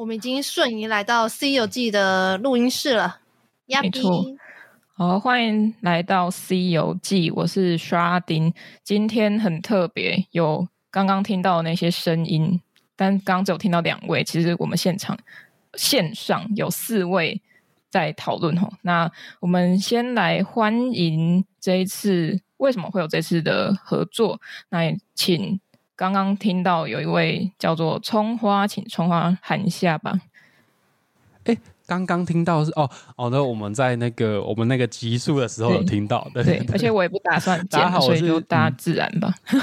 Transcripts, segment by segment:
我们已经瞬移来到《C 游记》的录音室了。没错，好，欢迎来到《C 游记》，我是刷丁。今天很特别，有刚刚听到的那些声音，但刚刚只有听到两位。其实我们现场线上有四位在讨论吼。那我们先来欢迎这一次为什么会有这次的合作？那也请。刚刚听到有一位叫做葱花，请葱花喊一下吧。哎，刚刚听到是哦哦，那我们在那个我们那个集数的时候有听到，对，而且我也不打算剪，所以就大家自然吧。嗯、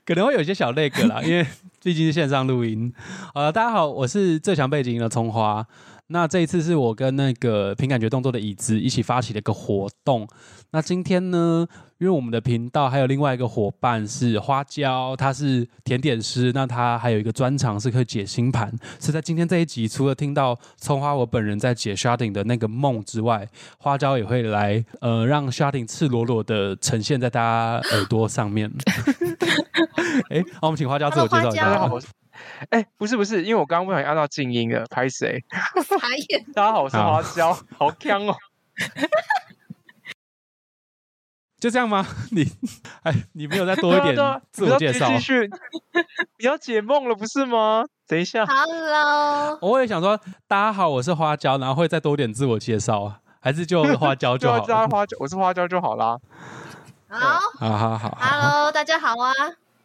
可能会有些小那个啦，因为毕竟是线上录音。呃，大家好，我是最强背景音的葱花。那这一次是我跟那个凭感觉动作的椅子一起发起的一个活动。那今天呢，因为我们的频道还有另外一个伙伴是花椒，他是甜点师，那他还有一个专长是可以解星盘。是在今天这一集，除了听到葱花我本人在解 Sharding 的那个梦之外，花椒也会来呃让 Sharding 赤裸裸的呈现在大家耳朵上面。哎，好，我们请花椒自我介绍一下。哎、欸，不是不是，因为我刚刚不小心按到静音了，拍谁？大家好，我是花椒，好锵哦。就这样吗？你哎，你没有再多一点 自我介绍？继续，你要解梦了不是吗？等一下，Hello，我也想说，大家好，我是花椒，然后会再多点自我介绍，还是就花椒就好？就叫花椒，我是花椒就好啦。好，好好好，Hello，大家好啊。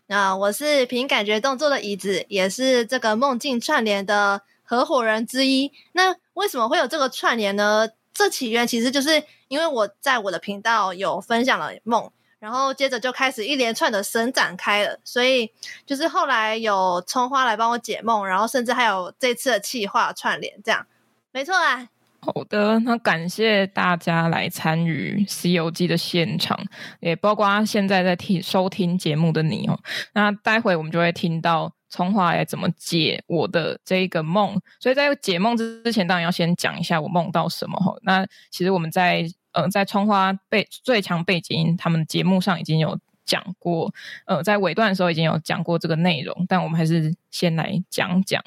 啊，我是凭感觉动作的椅子，也是这个梦境串联的合伙人之一。那为什么会有这个串联呢？这起源其实就是因为我在我的频道有分享了梦，然后接着就开始一连串的神展开了。所以就是后来有葱花来帮我解梦，然后甚至还有这次的企划串联，这样没错啊。好的，那感谢大家来参与《C 游记》的现场，也包括现在在听收听节目的你哦。那待会我们就会听到葱花来怎么解我的这一个梦。所以在解梦之之前，当然要先讲一下我梦到什么哈。那其实我们在呃在葱花背最强背景音他们节目上已经有讲过，呃在尾段的时候已经有讲过这个内容，但我们还是先来讲讲。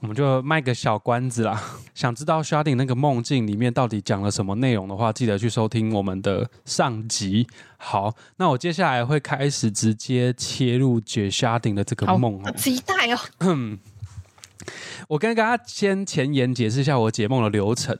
我们就卖个小关子啦。想知道 Sharding 那个梦境里面到底讲了什么内容的话，记得去收听我们的上集。好，那我接下来会开始直接切入解 Sharding 的这个梦。好期待哦。我跟大家先前言解释一下我解梦的流程，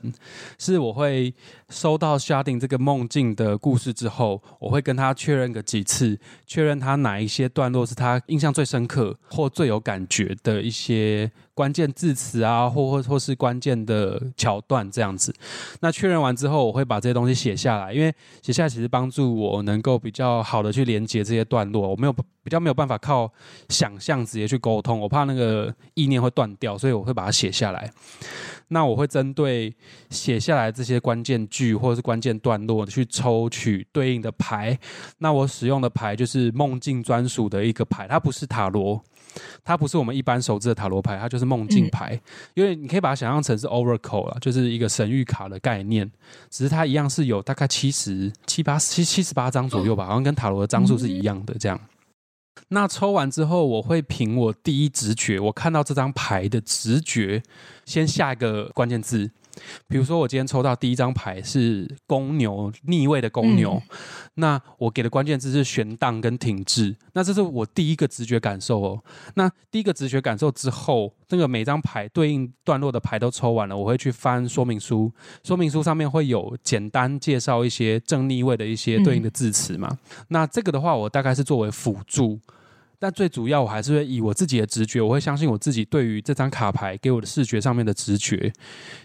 是我会收到 Shading 这个梦境的故事之后，我会跟他确认个几次，确认他哪一些段落是他印象最深刻或最有感觉的一些关键字词啊，或或或是关键的桥段这样子。那确认完之后，我会把这些东西写下来，因为写下来其实帮助我能够比较好的去连接这些段落。我没有比较没有办法靠想象直接去沟通，我怕那个意念会断掉，所以我会把它写下来。那我会针对写下来这些关键或者是关键段落去抽取对应的牌。那我使用的牌就是梦境专属的一个牌，它不是塔罗，它不是我们一般熟知的塔罗牌，它就是梦境牌。嗯、因为你可以把它想象成是 Oracle 了，就是一个神谕卡的概念，只是它一样是有大概七十七八七七十八张左右吧，好像跟塔罗的张数是一样的这样。那抽完之后，我会凭我第一直觉，我看到这张牌的直觉，先下一个关键字。比如说，我今天抽到第一张牌是公牛，逆位的公牛，嗯、那我给的关键字是悬荡跟停滞。那这是我第一个直觉感受哦。那第一个直觉感受之后，那个每张牌对应段落的牌都抽完了，我会去翻说明书，说明书上面会有简单介绍一些正逆位的一些对应的字词嘛。嗯、那这个的话，我大概是作为辅助。但最主要，我还是会以我自己的直觉，我会相信我自己对于这张卡牌给我的视觉上面的直觉，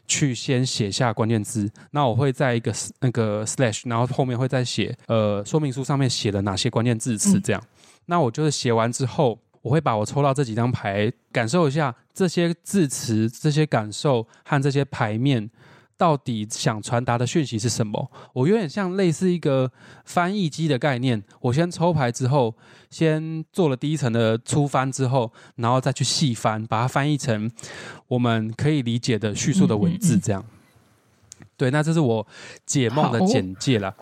去先写下关键字。那我会在一个那个 slash，然后后面会再写呃说明书上面写了哪些关键字词这样。嗯、那我就是写完之后，我会把我抽到这几张牌感受一下这些字词、这些感受和这些牌面。到底想传达的讯息是什么？我有点像类似一个翻译机的概念。我先抽牌之后，先做了第一层的初翻之后，然后再去细翻，把它翻译成我们可以理解的叙述的文字。这样，嗯嗯嗯对，那这是我解梦的简介了。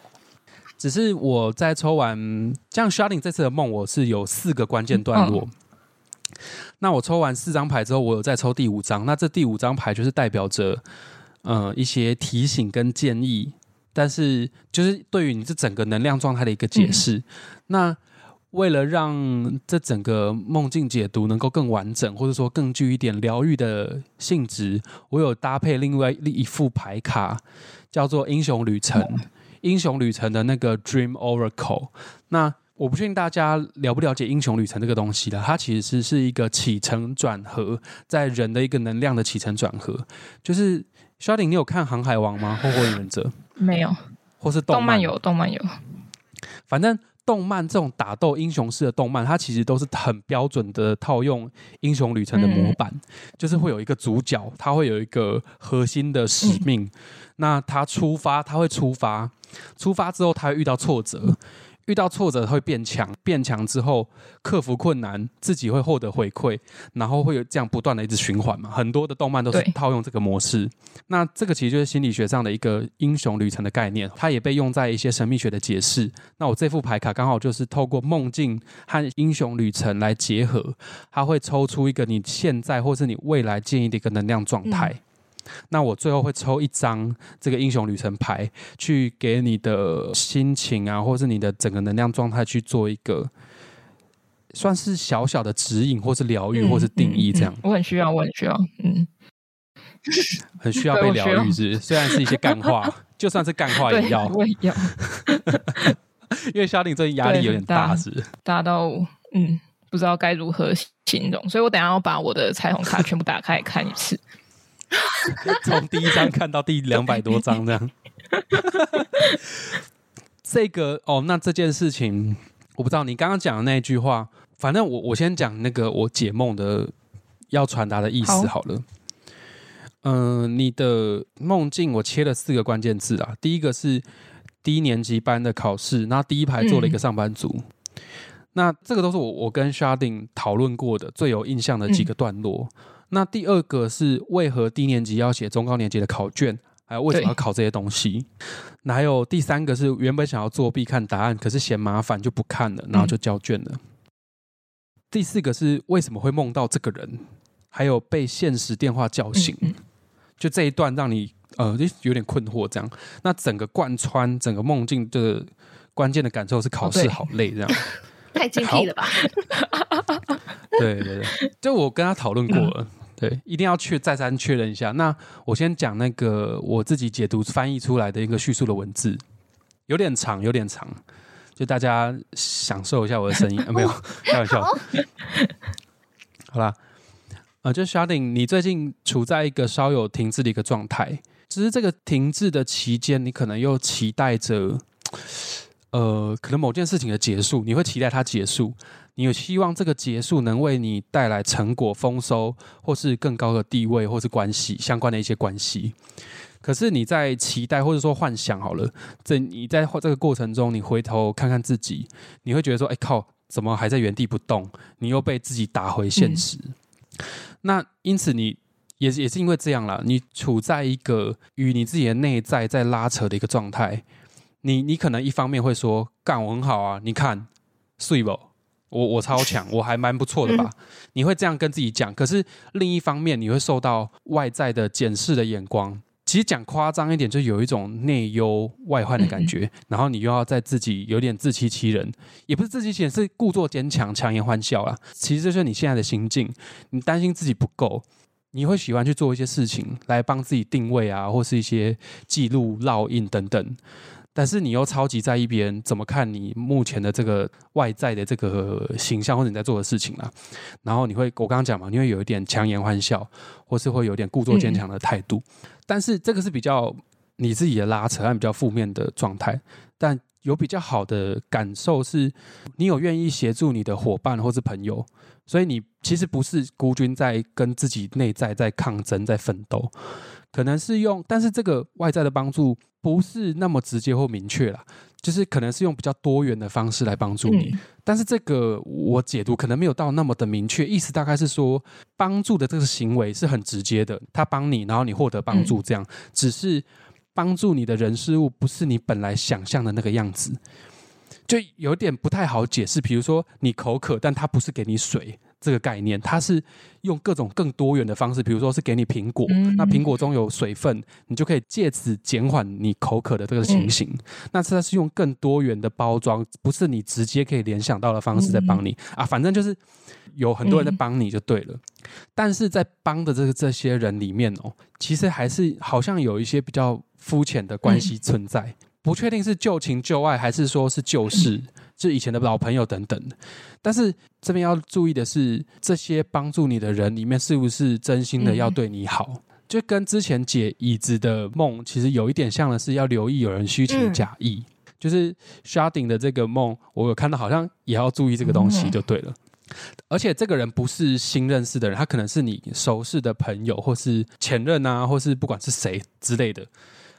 只是我在抽完像 Sharding 这次的梦，我是有四个关键段落。嗯那我抽完四张牌之后，我有再抽第五张。那这第五张牌就是代表着，呃，一些提醒跟建议，但是就是对于你这整个能量状态的一个解释。嗯。那为了让这整个梦境解读能够更完整，或者说更具一点疗愈的性质，我有搭配另外一副牌卡，叫做英雄旅程。嗯。英雄旅程的那个 Dream Oracle。那我不确定大家了不了解英雄旅程这个东西了，它其实是是一个起承转合，在人的一个能量的起承转合。就是萧鼎，你有看《航海王》吗？《火影忍者》没有，或是动漫，动漫有，动漫有。反正动漫这种打斗英雄式的动漫，它其实都是很标准的套用英雄旅程的模板，嗯、就是会有一个主角，他会有一个核心的使命，嗯、那他出发，他会出发，出发之后他会遇到挫折。遇到挫折会变强，变强之后克服困难，自己会获得回馈，然后会有这样不断的一直循环嘛。很多的动漫都是套用这个模式。那这个其实就是心理学上的一个英雄旅程的概念，它也被用在一些神秘学的解释。那我这副牌卡刚好就是透过梦境和英雄旅程来结合，它会抽出一个你现在或是你未来建议的一个能量状态。嗯那我最后会抽一张这个英雄旅程牌，去给你的心情啊，或是你的整个能量状态去做一个算是小小的指引，或是疗愈，或是定义这样。我很需要，我很需要，嗯，很需要被疗愈，是虽然是一些干话，就算是干话也要，我也要，因为夏令最近压力有点大，是大到嗯，不知道该如何形容，所以我等下要把我的彩虹卡全部打开看一次。从第一张看到第两百多张这样，这个哦，那这件事情我不知道你刚刚讲的那一句话，反正我我先讲那个我解梦的要传达的意思好。了。嗯、呃，你的梦境我切了四个关键字啊，第一个是低年级班的考试，那第一排坐了一个上班族，嗯、那这个都是我我跟 Sharding 讨论过的最有印象的几个段落。嗯那第二个是为何低年级要写中高年级的考卷，还有为什么要考这些东西？那还有第三个是原本想要作弊看答案，可是嫌麻烦就不看了，然后就交卷了。嗯、第四个是为什么会梦到这个人，还有被现实电话叫醒，嗯嗯就这一段让你呃就有点困惑。这样，那整个贯穿整个梦境的关键的感受是考试好累，这样、哦、太精辟了吧？对对对，就我跟他讨论过了。嗯对，一定要确再三确认一下。那我先讲那个我自己解读翻译出来的一个叙述的文字，有点长，有点长，就大家享受一下我的声音。啊、没有开玩笑。好啦，呃，就 Sharding，你最近处在一个稍有停滞的一个状态，只是这个停滞的期间，你可能又期待着，呃，可能某件事情的结束，你会期待它结束。你有希望这个结束能为你带来成果丰收，或是更高的地位，或是关系相关的一些关系。可是你在期待或者说幻想好了，这你在这个过程中，你回头看看自己，你会觉得说：“哎靠，怎么还在原地不动？”你又被自己打回现实。嗯、那因此你也也是因为这样啦，你处在一个与你自己的内在在拉扯的一个状态。你你可能一方面会说：“干，我很好啊，你看，睡不？”我我超强，我还蛮不错的吧？你会这样跟自己讲，可是另一方面，你会受到外在的检视的眼光。其实讲夸张一点，就有一种内忧外患的感觉。然后你又要在自己有点自欺欺人，也不是自欺欺人，是故作坚强、强颜欢笑啦。其实这就是你现在的心境，你担心自己不够，你会喜欢去做一些事情来帮自己定位啊，或是一些记录、烙印等等。但是你又超级在意别人怎么看你目前的这个外在的这个形象或者你在做的事情啦，然后你会我刚刚讲嘛，你会有一点强颜欢笑，或是会有点故作坚强的态度。但是这个是比较你自己的拉扯，和比较负面的状态。但有比较好的感受是，你有愿意协助你的伙伴或是朋友，所以你其实不是孤军在跟自己内在在抗争，在奋斗。可能是用，但是这个外在的帮助不是那么直接或明确啦，就是可能是用比较多元的方式来帮助你。嗯、但是这个我解读可能没有到那么的明确，意思大概是说，帮助的这个行为是很直接的，他帮你，然后你获得帮助，这样。嗯、只是帮助你的人事物不是你本来想象的那个样子，就有点不太好解释。比如说你口渴，但他不是给你水。这个概念，它是用各种更多元的方式，比如说是给你苹果，嗯、那苹果中有水分，你就可以借此减缓你口渴的这个情形。嗯、那它是用更多元的包装，不是你直接可以联想到的方式在帮你、嗯、啊。反正就是有很多人在帮你就对了。嗯、但是在帮的这个这些人里面哦，其实还是好像有一些比较肤浅的关系存在，嗯、不确定是旧情旧爱还是说是旧事。嗯 是以前的老朋友等等，但是这边要注意的是，这些帮助你的人里面是不是真心的要对你好？嗯、就跟之前解椅子的梦其实有一点像的是，要留意有人虚情假意。嗯、就是 Sharding 的这个梦，我有看到，好像也要注意这个东西就对了。嗯、而且这个人不是新认识的人，他可能是你熟识的朋友，或是前任啊，或是不管是谁之类的。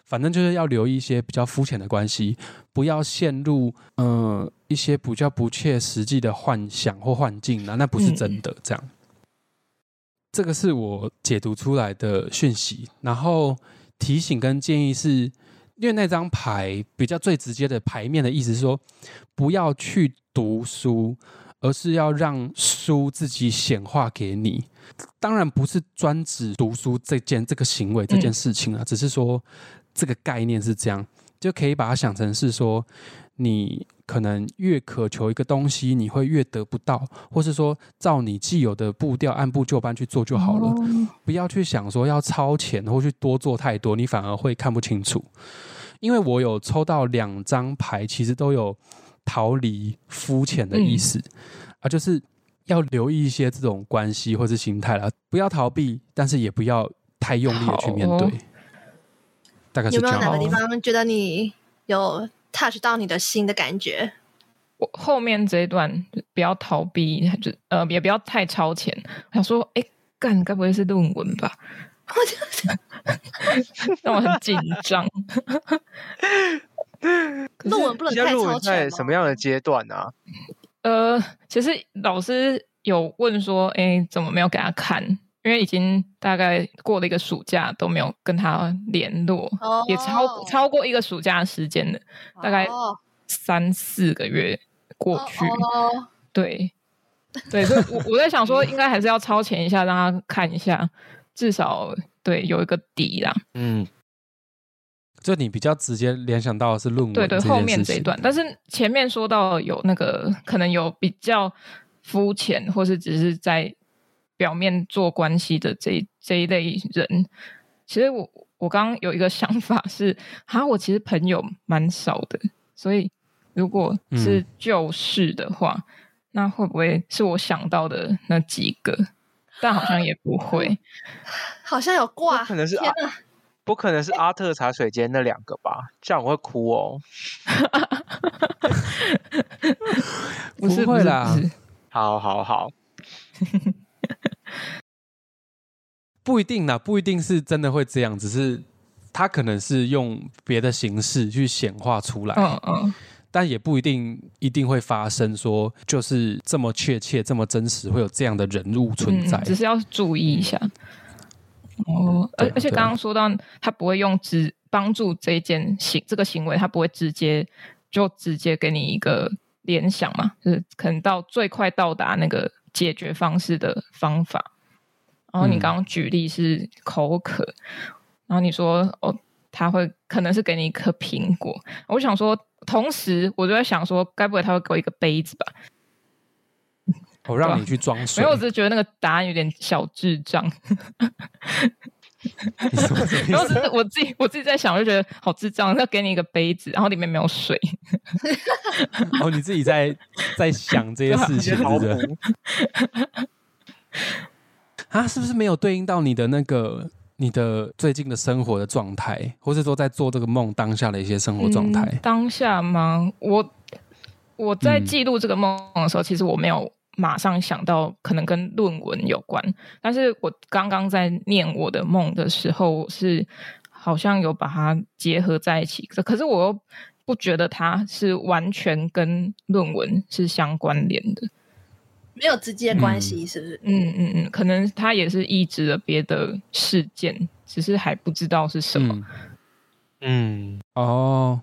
反正就是要留意一些比较肤浅的关系，不要陷入呃一些比较不切实际的幻想或幻境，那那不是真的。这样，嗯、这个是我解读出来的讯息。然后提醒跟建议是，因为那张牌比较最直接的牌面的意思是说，不要去读书，而是要让书自己显化给你。当然不是专指读书这件这个行为这件事情啊，嗯、只是说。这个概念是这样，就可以把它想成是说，你可能越渴求一个东西，你会越得不到，或是说照你既有的步调按部就班去做就好了，哦、不要去想说要超前或去多做太多，你反而会看不清楚。因为我有抽到两张牌，其实都有逃离肤浅的意思、嗯、啊，就是要留意一些这种关系或是心态了，不要逃避，但是也不要太用力的去面对。有没有哪个地方觉得你有 touch 到你的心的感觉？我后面这一段不要逃避，就呃也不要太超前。我想说，哎，干，该不会是论文吧？我就是让我很紧张。论文不能太超前。在什么样的阶段呢、啊？呃，其实老师有问说，哎，怎么没有给他看？因为已经大概过了一个暑假都没有跟他联络，oh. 也超超过一个暑假的时间了，oh. 大概三四个月过去。Oh. 对，对，所以我我在想说，应该还是要超前一下，让他看一下，至少对有一个底啦。嗯，就你比较直接联想到的是论文，对对，后面这一段，但是前面说到有那个可能有比较肤浅，或是只是在。表面做关系的这一这一类人，其实我我刚刚有一个想法是，哈，我其实朋友蛮少的，所以如果是旧事的话，嗯、那会不会是我想到的那几个？但好像也不会，好像有挂，可能是阿，不可能是阿特茶水间那两个吧？这样我会哭哦。不是不会啦，好好好。不一定啦，不一定是真的会这样，只是他可能是用别的形式去显化出来，嗯嗯，但也不一定一定会发生，说就是这么确切、这么真实会有这样的人物存在，嗯、只是要注意一下。哦，而而且刚刚说到他不会用直帮助这一件行这个行为，他不会直接就直接给你一个联想嘛，就是可能到最快到达那个解决方式的方法。然后你刚刚举例是口渴，嗯、然后你说哦，他会可能是给你一颗苹果。我想说，同时我就在想说，该不会他会给我一个杯子吧？我、哦、让你去装水。没有，我只是觉得那个答案有点小智障。然后只是我自己我自己在想，我就觉得好智障。要给你一个杯子，然后里面没有水。哦，你自己在在想这些事情，是不是？啊，是不是没有对应到你的那个你的最近的生活的状态，或是说在做这个梦当下的一些生活状态？嗯，当下吗？我我在记录这个梦的时候，嗯，其实我没有马上想到可能跟论文有关，但是我刚刚在念我的梦的时候，我是好像有把它结合在一起，可是我又不觉得它是完全跟论文是相关联的。没有直接关系，是不是？嗯嗯嗯，可能它也是抑制了别的事件，只是还不知道是什么。嗯，哦，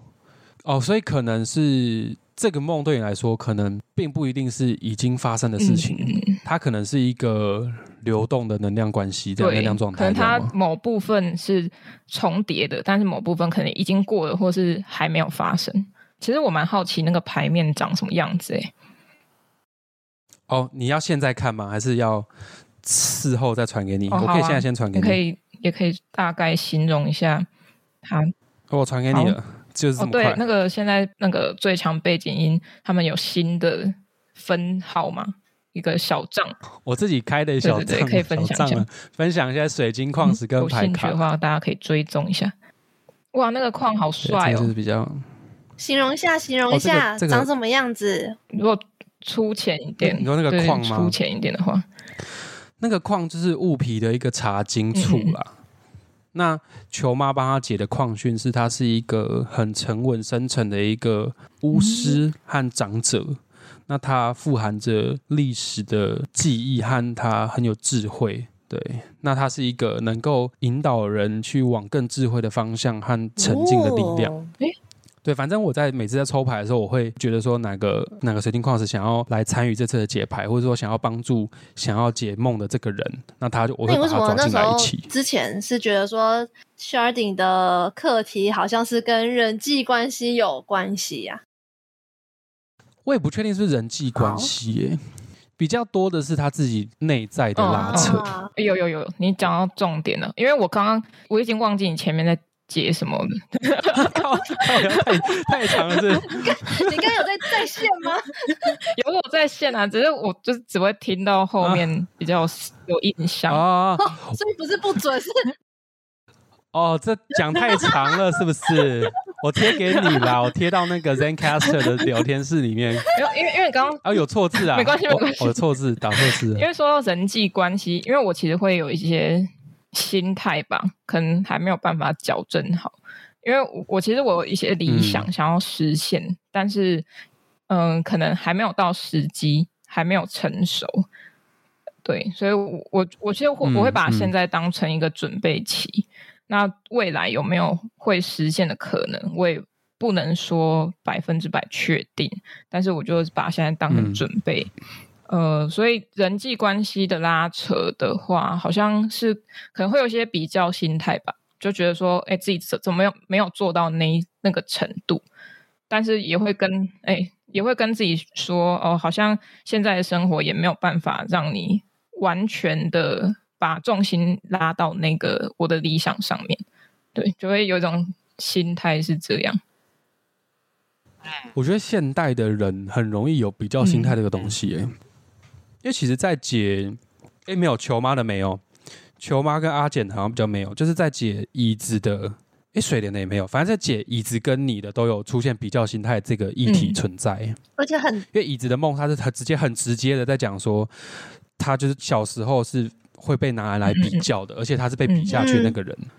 哦，所以可能是这个梦对你来说，可能并不一定是已经发生的事情，嗯、它可能是一个流动的能量关系的能量状态。可能它某部分是重叠的，但是某部分可能已经过了，或是还没有发生。其实我蛮好奇那个牌面长什么样子诶。哦，你要现在看吗？还是要事后再传给你？哦、我可以现在先传给你。可以，也可以大概形容一下它。我传给你了，就是这么快。哦，对，那个现在那个最强背景音，他们有新的分号吗？一个小账，我自己开的小账，对对对，可以分享一下。分享一下水晶矿石跟牌卡，嗯、有兴趣的话，大家可以追踪一下。哇，那个矿好帅哦！就是比较形容一下，形容一下，哦这个这个、长什么样子？如果粗浅一点，你说那个矿吗？粗浅一点的话，那个矿就是雾皮的一个茶晶簇啦。嗯那球妈帮他解的矿训是，他是一个很沉稳、深沉的一个巫师和长者。嗯、那他富含着历史的记忆，和他很有智慧。对，那他是一个能够引导人去往更智慧的方向和沉静的力量。哦对，反正我在每次在抽牌的时候，我会觉得说哪个哪个水晶矿石想要来参与这次的解牌，或者说想要帮助想要解梦的这个人，那他就我会把他抓进来一起。之前是觉得说 Sharding 的课题好像是跟人际关系有关系呀、啊，我也不确定是是人际关系耶，比较多的是他自己内在的拉扯。哦哦、有有有，你讲到重点了，因为我刚刚我已经忘记你前面在。接什么的？太太长了是，是？你刚有在在线吗？有我在线啊，只是我就是只会听到后面比较有印象啊，所以不是不准是。哦，这讲太长了是不是？我贴给你啦，我贴到那个 ZenCaster 的聊天室里面。因为因为因为刚刚啊有错字啊，没关系没关系，我错字打错字。因为说到人际关系，因为我其实会有一些。心态吧，可能还没有办法矫正好，因为我，我其实我有一些理想想要实现，嗯、但是嗯、呃，可能还没有到时机，还没有成熟，对，所以我我我其实会我会把现在当成一个准备期，嗯嗯、那未来有没有会实现的可能，我也不能说百分之百确定，但是我就把现在当成准备。嗯呃，所以人际关系的拉扯的话，好像是可能会有一些比较心态吧，就觉得说，哎，自己怎怎么没有没有做到那那个程度，但是也会跟哎也会跟自己说，哦，好像现在的生活也没有办法让你完全的把重心拉到那个我的理想上面，对，就会有一种心态是这样。我觉得现代的人很容易有比较心态这个东西，哎。因为其实，在解，哎，没有球妈的没有，球妈跟阿简好像比较没有，就是在解椅子的，哎，水莲的也没有，反正在解椅子跟你的都有出现比较心态这个议题存在，嗯、而且很，因为椅子的梦，他是很直接、很直接的在讲说，他就是小时候是会被拿来比较的，嗯、而且他是被比下去的那个人。嗯、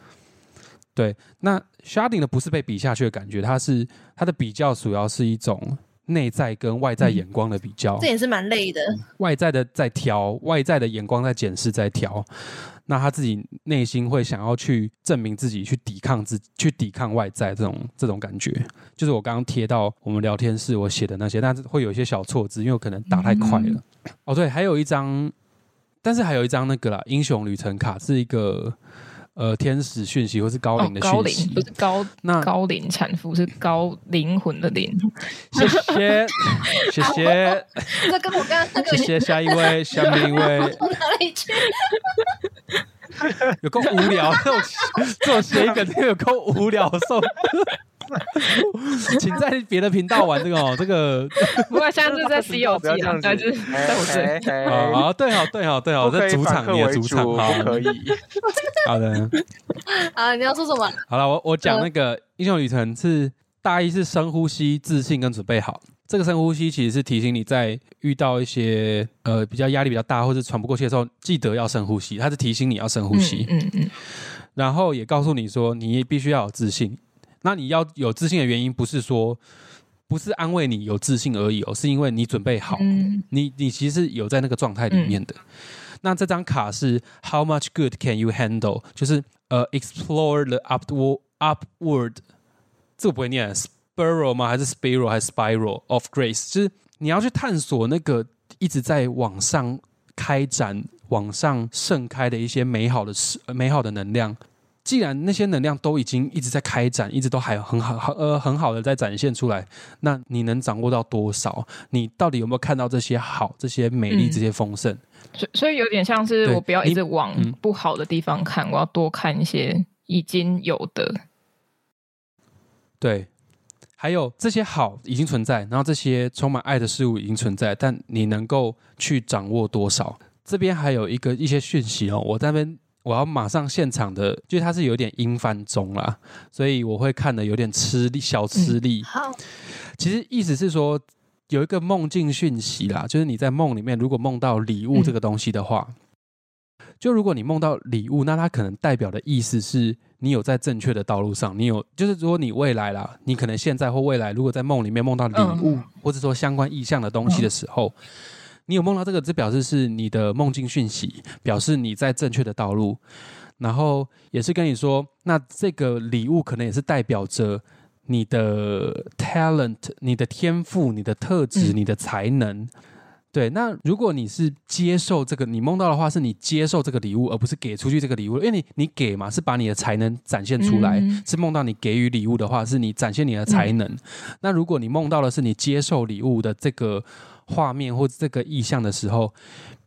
对，那 Sharding 的不是被比下去的感觉，他是他的比较主要是一种。内在跟外在眼光的比较，这也是蛮累的。外在的在挑，外在的眼光在检视，在挑。那他自己内心会想要去证明自己，去抵抗自己，去抵抗外在这种这种感觉。就是我刚刚贴到我们聊天室我写的那些，但是会有一些小错字，因为我可能打太快了。嗯嗯哦，对，还有一张，但是还有一张那个啦，英雄旅程卡是一个。呃，天使讯息或是高龄的讯息，哦、不是高那高龄产妇是高灵魂的灵。谢谢，谢谢。这跟我刚刚那个。谢谢下一位，下面一位。哪里去？有够无聊，这种这种谐音梗有够无聊，受。请在别的频道玩这个哦，这个。不过现在是在西游记啊，但是在我这里。啊，对好，对好，对好，在主场，你的主场，好，可以。好的。啊，你要说什么？好了，我我讲那个英雄旅程是大一是深呼吸、自信跟准备好。这个深呼吸其实是提醒你在遇到一些呃比较压力比较大或者喘不过气的时候，记得要深呼吸。它是提醒你要深呼吸，嗯嗯，嗯。然后也告诉你说，你必须要有自信。那你要有自信的原因，不是说不是安慰你有自信而已哦，是因为你准备好，嗯、你你其实有在那个状态里面的。嗯、那这张卡是 How much good can you handle？就是呃、uh, explore the upward upward 这个不会念 spiral 吗？还是 spiral 还是 spiral of grace？就是你要去探索那个一直在往上开展、往上盛开的一些美好的事、美好的能量。既然那些能量都已经一直在开展，一直都还很好，呃，很好的在展现出来，那你能掌握到多少？你到底有没有看到这些好、这些美丽、这些丰盛？所、嗯、所以有点像是我不要一直往不好的地方看，我要多看一些已经有的。对，还有这些好已经存在，然后这些充满爱的事物已经存在，但你能够去掌握多少？这边还有一个一些讯息哦，我在那边。我要马上现场的，就它是有点英翻中啦，所以我会看的有点吃力，小吃力。好，其实意思是说有一个梦境讯息啦，就是你在梦里面如果梦到礼物这个东西的话，就如果你梦到礼物，那它可能代表的意思是你有在正确的道路上，你有就是如果你未来啦，你可能现在或未来如果在梦里面梦到礼物，或者说相关意向的东西的时候。你有梦到这个，这表示是你的梦境讯息，表示你在正确的道路。然后也是跟你说，那这个礼物可能也是代表着你的 talent、你的天赋、你的特质、你的才能。嗯、对，那如果你是接受这个，你梦到的话，是你接受这个礼物，而不是给出去这个礼物。因为你你给嘛，是把你的才能展现出来。嗯、是梦到你给予礼物的话，是你展现你的才能。嗯、那如果你梦到的是你接受礼物的这个。画面或者这个意象的时候，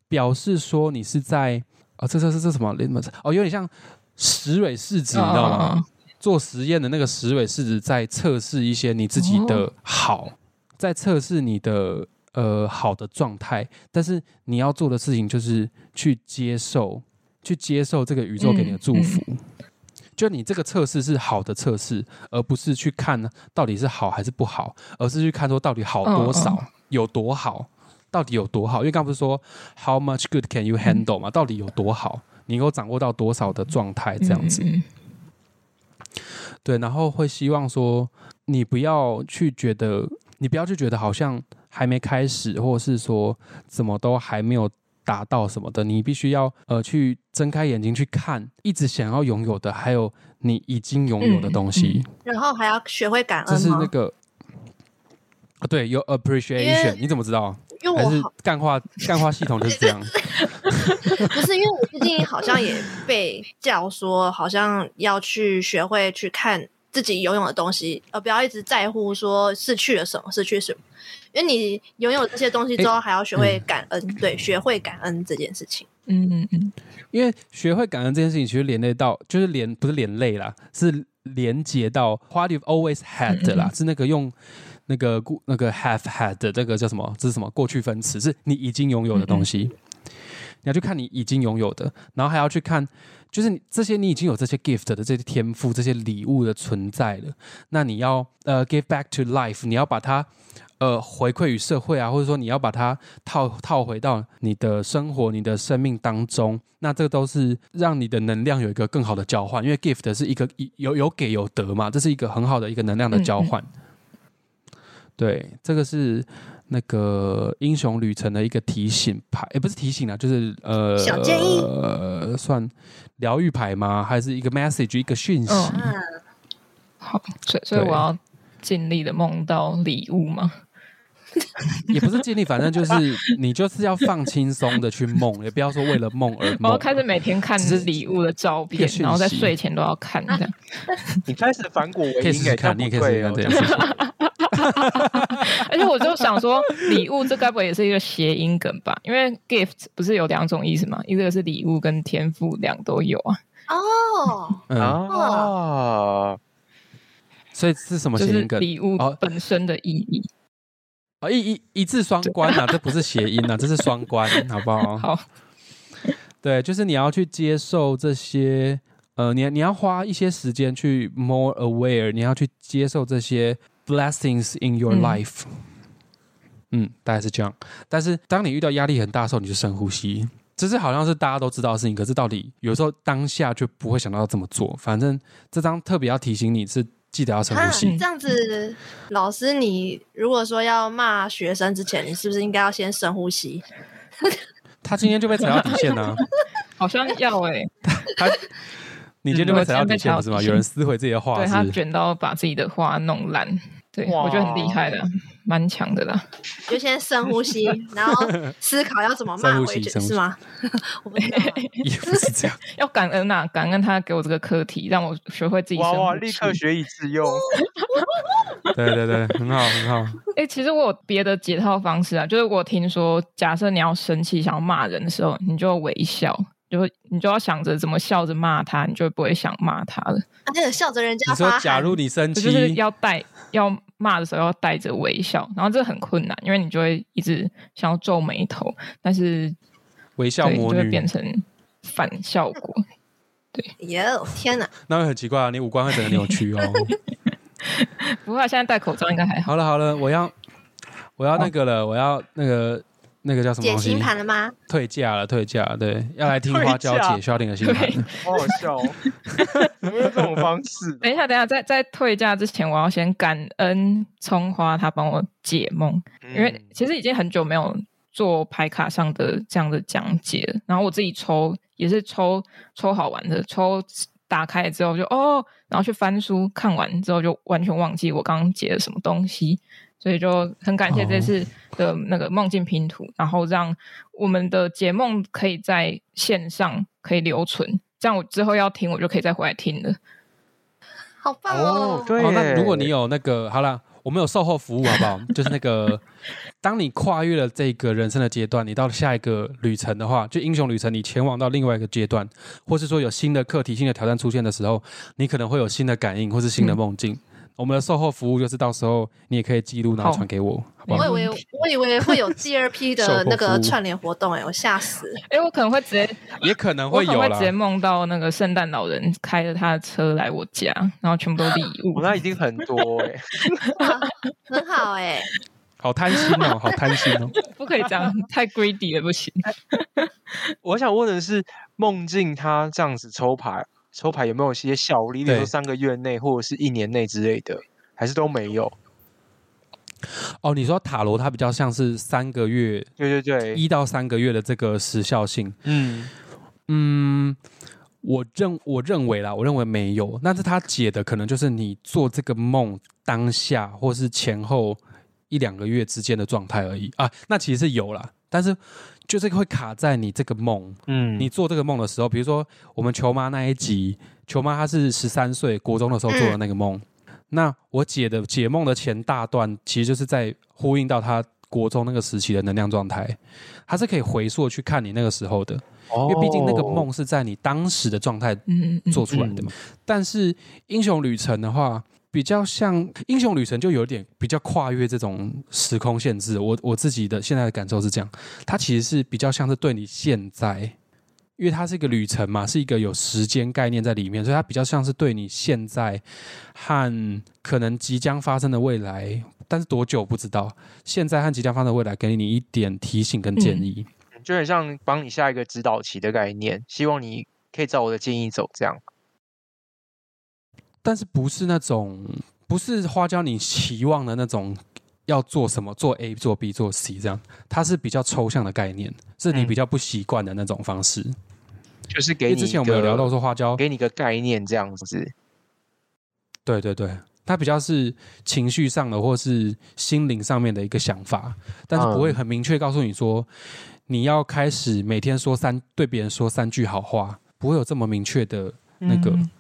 表示说你是在啊、哦，这这这这什么？哦，有点像石蕊试纸，你知道吗？哦、做实验的那个石蕊试纸在测试一些你自己的好，在测试你的呃好的状态。但是你要做的事情就是去接受，去接受这个宇宙给你的祝福。嗯嗯、就你这个测试是好的测试，而不是去看到底是好还是不好，而是去看说到底好多少。哦有多好？到底有多好？因为刚刚不是说 How much good can you handle 嘛？到底有多好？你能够掌握到多少的状态？这样子，对。然后会希望说，你不要去觉得，你不要去觉得好像还没开始，或者是说怎么都还没有达到什么的。你必须要呃去睁开眼睛去看，一直想要拥有的，还有你已经拥有的东西。然后还要学会感恩。这是那个。对，有 appreciation，你怎么知道？因为我还是干化干化系统就是这样。不是因为我最近好像也被教说，好像要去学会去看自己拥有的东西，而不要一直在乎说失去了什么，失去什么。因为你拥有这些东西之后，还要学会感恩。嗯、对，学会感恩这件事情。嗯嗯嗯。因为学会感恩这件事情，其实连累到，就是连不是连累啦，是连接到 what you've always had 啦，嗯嗯是那个用。那个故那个 have had 的这个叫什么？这是什么过去分词？是你已经拥有的东西。你要去看你已经拥有的，然后还要去看，就是你这些你已经有这些 gift 的这些天赋、这些礼物的存在了。那你要呃 give back to life，你要把它呃回馈于社会啊，或者说你要把它套套回到你的生活、你的生命当中。那这都是让你的能量有一个更好的交换，因为 gift 是一个有有给有得嘛，这是一个很好的一个能量的交换。嗯嗯对，这个是那个英雄旅程的一个提醒牌，也不是提醒啊，就是呃，小建议，呃，算疗愈牌吗？还是一个 message，一个讯息？嗯、好，所以所以我要尽力的梦到礼物吗？也不是尽力，反正就是你就是要放轻松的去梦，也不要说为了梦而梦。我要开始每天看礼物的照片，然后在睡前都要看这样。你开始反骨，可以试试看，你也可以试试看这样子。而且我就想说，礼物这该不会也是一个谐音梗吧？因为 gift 不是有两种意思吗？一个是礼物跟天赋，两都有啊。哦，嗯、哦，所以是什么谐音梗？礼物本身的意义。哦，一一一字双关啊，这不是谐音啊，这是双关，好不好？好。对，就是你要去接受这些，呃，你你要花一些时间去 more aware，你要去接受这些。Blessings in your life，嗯，嗯，大概是这样。但是当你遇到压力很大的时候，你就深呼吸。这是好像是大家都知道的事情，可是到底有时候当下就不会想到要这么做。反正这张特别要提醒你是记得要深呼吸。啊、这样子，老师，你如果说要骂学生之前，你是不是应该要先深呼吸？他今天就被踩到底线了、啊，好像要哎、欸。他 你今天就会踩到底线是吗？有人撕毁自己的画，对他卷到把自己的画弄烂。对，我觉得很厉害的，蛮强的啦。就先深呼吸，然后思考要怎么骂回去，是吗？我不知道，也不是这样。要感恩呐，感恩他给我这个课题，让我学会自己。哇哇，立刻学以致用。对对对，很好很好。哎、欸，其实我有别的解套方式啊，就是我听说，假设你要生气、想要骂人的时候，你就微笑，就你就要想着怎么笑着骂他，你就不会想骂他了。啊，那个笑着人家。你说，假如你生气，就是要带要。骂的时候要带着微笑，然后这很困难，因为你就会一直想要皱眉头，但是微笑魔女就会变成反效果。对，哟天哪，那会很奇怪啊，你五官会整个扭曲哦。不过现在戴口罩应该还好。好了好了，我要我要那个了，哦、我要那个。那个叫什么东西？解星盘了吗？退价了，退价了。对，要来听花椒 解萧鼎的星盘。好好笑哦，有没有这种方式？等一下，等一下，在在退价之前，我要先感恩葱花，他帮我解梦。嗯、因为其实已经很久没有做牌卡上的这样的讲解了。然后我自己抽也是抽抽好玩的，抽打开之后就哦，然后去翻书看完之后就完全忘记我刚刚解了什么东西。所以就很感谢这次的那个梦境拼图，哦、然后让我们的解梦可以在线上可以留存，这样我之后要听我就可以再回来听了。好棒哦！哦对哦，那如果你有那个好了，我们有售后服务好不好？就是那个，当你跨越了这个人生的阶段，你到了下一个旅程的话，就英雄旅程，你前往到另外一个阶段，或是说有新的课题、新的挑战出现的时候，你可能会有新的感应或是新的梦境。嗯我们的售后服务就是到时候你也可以记录，然后传给我。好好我以为我以为会有第二批的那个串联活动，哎，我吓死了！哎，我可能会直接，也可能会有啦，会直接梦到那个圣诞老人开着他的车来我家，然后全部都礼物。那已经很多 哎，很好哎，好贪心哦，好贪心哦，不可以这样，太 greedy 了不行。我想问的是，梦境他这样子抽牌。抽牌有没有一些效力？比如说三个月内或者是一年内之类的，还是都没有？哦，你说塔罗它比较像是三个月，对对对，一到三个月的这个时效性。嗯嗯，我认我认为啦，我认为没有。但是他解的可能就是你做这个梦当下或是前后一两个月之间的状态而已啊。那其实是有啦，但是。就这个会卡在你这个梦，嗯，你做这个梦的时候，比如说我们球妈那一集，球妈她是十三岁国中的时候做的那个梦，嗯、那我解的解梦的前大段，其实就是在呼应到她国中那个时期的能量状态，它是可以回溯去看你那个时候的，哦、因为毕竟那个梦是在你当时的状态做出来的嘛。嗯嗯嗯、但是英雄旅程的话。比较像英雄旅程，就有点比较跨越这种时空限制。我我自己的现在的感受是这样，它其实是比较像是对你现在，因为它是一个旅程嘛，是一个有时间概念在里面，所以它比较像是对你现在和可能即将发生的未来，但是多久不知道。现在和即将发生的未来，给你一点提醒跟建议，就很像帮你下一个指导棋的概念，希望你可以照我的建议走，这样。但是不是那种，不是花椒你期望的那种要做什么，做 A 做 B 做 C 这样，它是比较抽象的概念，是你比较不习惯的那种方式。嗯、就是给你之前我们有聊到说花椒给你个概念这样子。对对对，它比较是情绪上的或是心灵上面的一个想法，但是不会很明确告诉你说你要开始每天说三对别人说三句好话，不会有这么明确的那个。嗯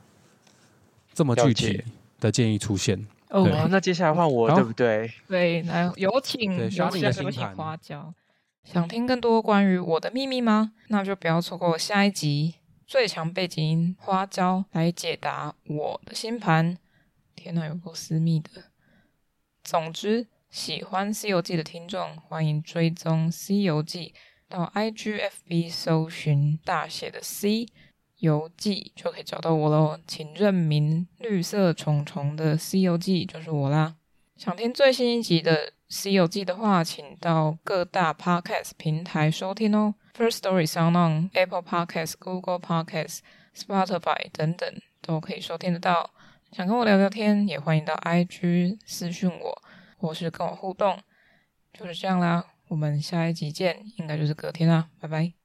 这么具体的建议出现哦，那接下来换我，对不对？对，来有请，对，需要你的星盘花椒。想听更多关于我的秘密吗？那就不要错过下一集最强背景音花椒来解答我的星盘。天哪，有够私密的。总之，喜欢《西游记》的听众，欢迎追踪《西游记》到 IGFB 搜寻大写的 C。游记就可以找到我喽，请认明绿色虫虫的《C 游记》就是我啦。想听最新一集的《C 游记》的话，请到各大 Podcast 平台收听哦，First Story、SoundOn、Apple Podcast、Google Podcast、Spotify 等等都可以收听得到。想跟我聊聊天，也欢迎到 IG 私讯我，或是跟我互动。就是这样啦，我们下一集见，应该就是隔天啦，拜拜。